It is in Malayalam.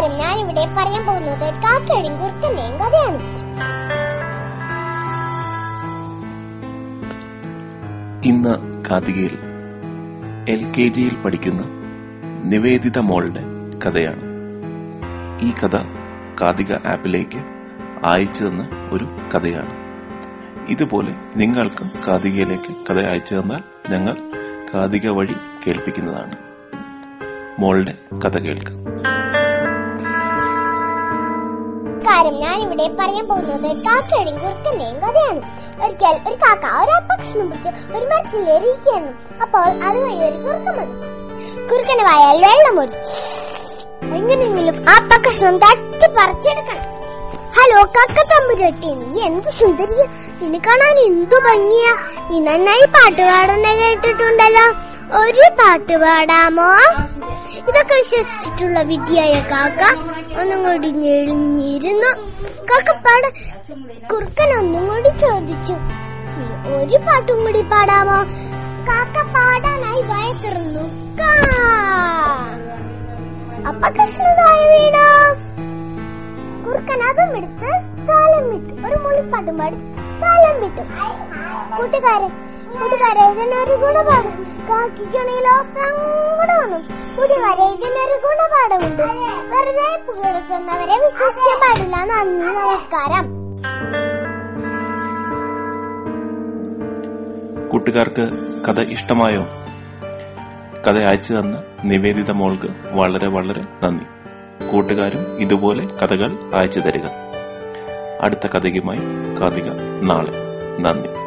നമസ്കാരം ഞാൻ ഇവിടെ പറയാൻ പോകുന്നത് കാക്കയുടെയും കുറുക്കന്റെയും കഥയാണ്. ഇന്ന് കാതികയിൽ എൽ കെ ജിയിൽ പഠിക്കുന്ന നിവേദിത മോളുടെ കഥയാണ്. ഈ കഥ കാതിക ആപ്പിലേക്ക് അയച്ചു തന്ന ഒരു കഥയാണ്. ഇതുപോലെ നിങ്ങൾക്ക് കാതികയിലേക്ക് കഥ അയച്ചു തന്നാൽ ഞങ്ങൾ കാതിക വഴി കേൾപ്പിക്കുന്നതാണ്. മോളുടെ കഥ കേൾക്കാം. നമസ്കാരം ഞാൻ ഇവിടെ പറയാൻ പോകുന്നത് കാക്കയുടെയും കുറുക്കന്റെയും കഥയാണ്. ഒരിക്കൽ ഒരു കാക്ക ഒരു ഭക്ഷണം പിടിച്ച് ഒരു മരച്ചില്ലേരിയിരിക്കുന്നു അപ്പോൾ അതുവഴി ഒരു കുറുക്കൻ വന്നു. കുറുക്കന് വായാൽ വെള്ളം ഒരു എങ്ങനെയെങ്കിലും ആ ഭക്ഷണം തട്ടി പറിച്ചെടുക്കണം. ഹലോ കക്ക തമ്പുരട്ടി നീ എന്ത് സുന്ദരിയ. നിന്നെ കാണാൻ എന്തു ഭംഗിയാ. നീ നന്നായി പാട്ട് പാടുന്ന കേട്ടിട്ടുണ്ടല്ലോ. ഒരു പാട്ട് പാടാമോ? ഇതൊക്കെ വിശ്വസിച്ചിട്ടുള്ള വിദ്യയായ കാക്ക ഒന്നും കൂടി ഞെളിഞ്ഞിരുന്നു. കാക്ക പാട കുറുക്കൻ ഒന്നും കൂടി ചോദിച്ചു നീ ഒരു പാട്ടും കൂടി പാടാമോ? കാക്ക പാടാനായി വയത്തിറന്നു അപ്പ വീണോ കുറുക്കൻ അതും എടുത്ത് സ്ഥലം ഒരു മുളിപ്പാട്ടും പാടി സ്ഥലം വിട്ടു. കൂട്ടുകാരെ കൂട്ടുകാരെ ഇതിനൊരു ഗുണപാഠം. കാക്കിക്കണിയിലോ സങ്കടമൊന്നും കൂട്ടുകാരെ ഇതിനൊരു ഗുണപാഠമുണ്ട്. വെറുതെ പുകഴ്ത്തുന്നവരെ വിശ്വസിക്കാൻ പാടില്ല. നന്ദി നമസ്കാരം. കൂട്ടുകാർക്ക് കഥ ഇഷ്ടമായോ? കഥ അയച്ചു തന്ന നിവേദിത മോൾക്ക് വളരെ വളരെ നന്ദി. കൂട്ടുകാരും ഇതുപോലെ കഥകൾ അയച്ചു തരിക. അടുത്ത കഥയുമായി കാതിക നാളെ. നന്ദി.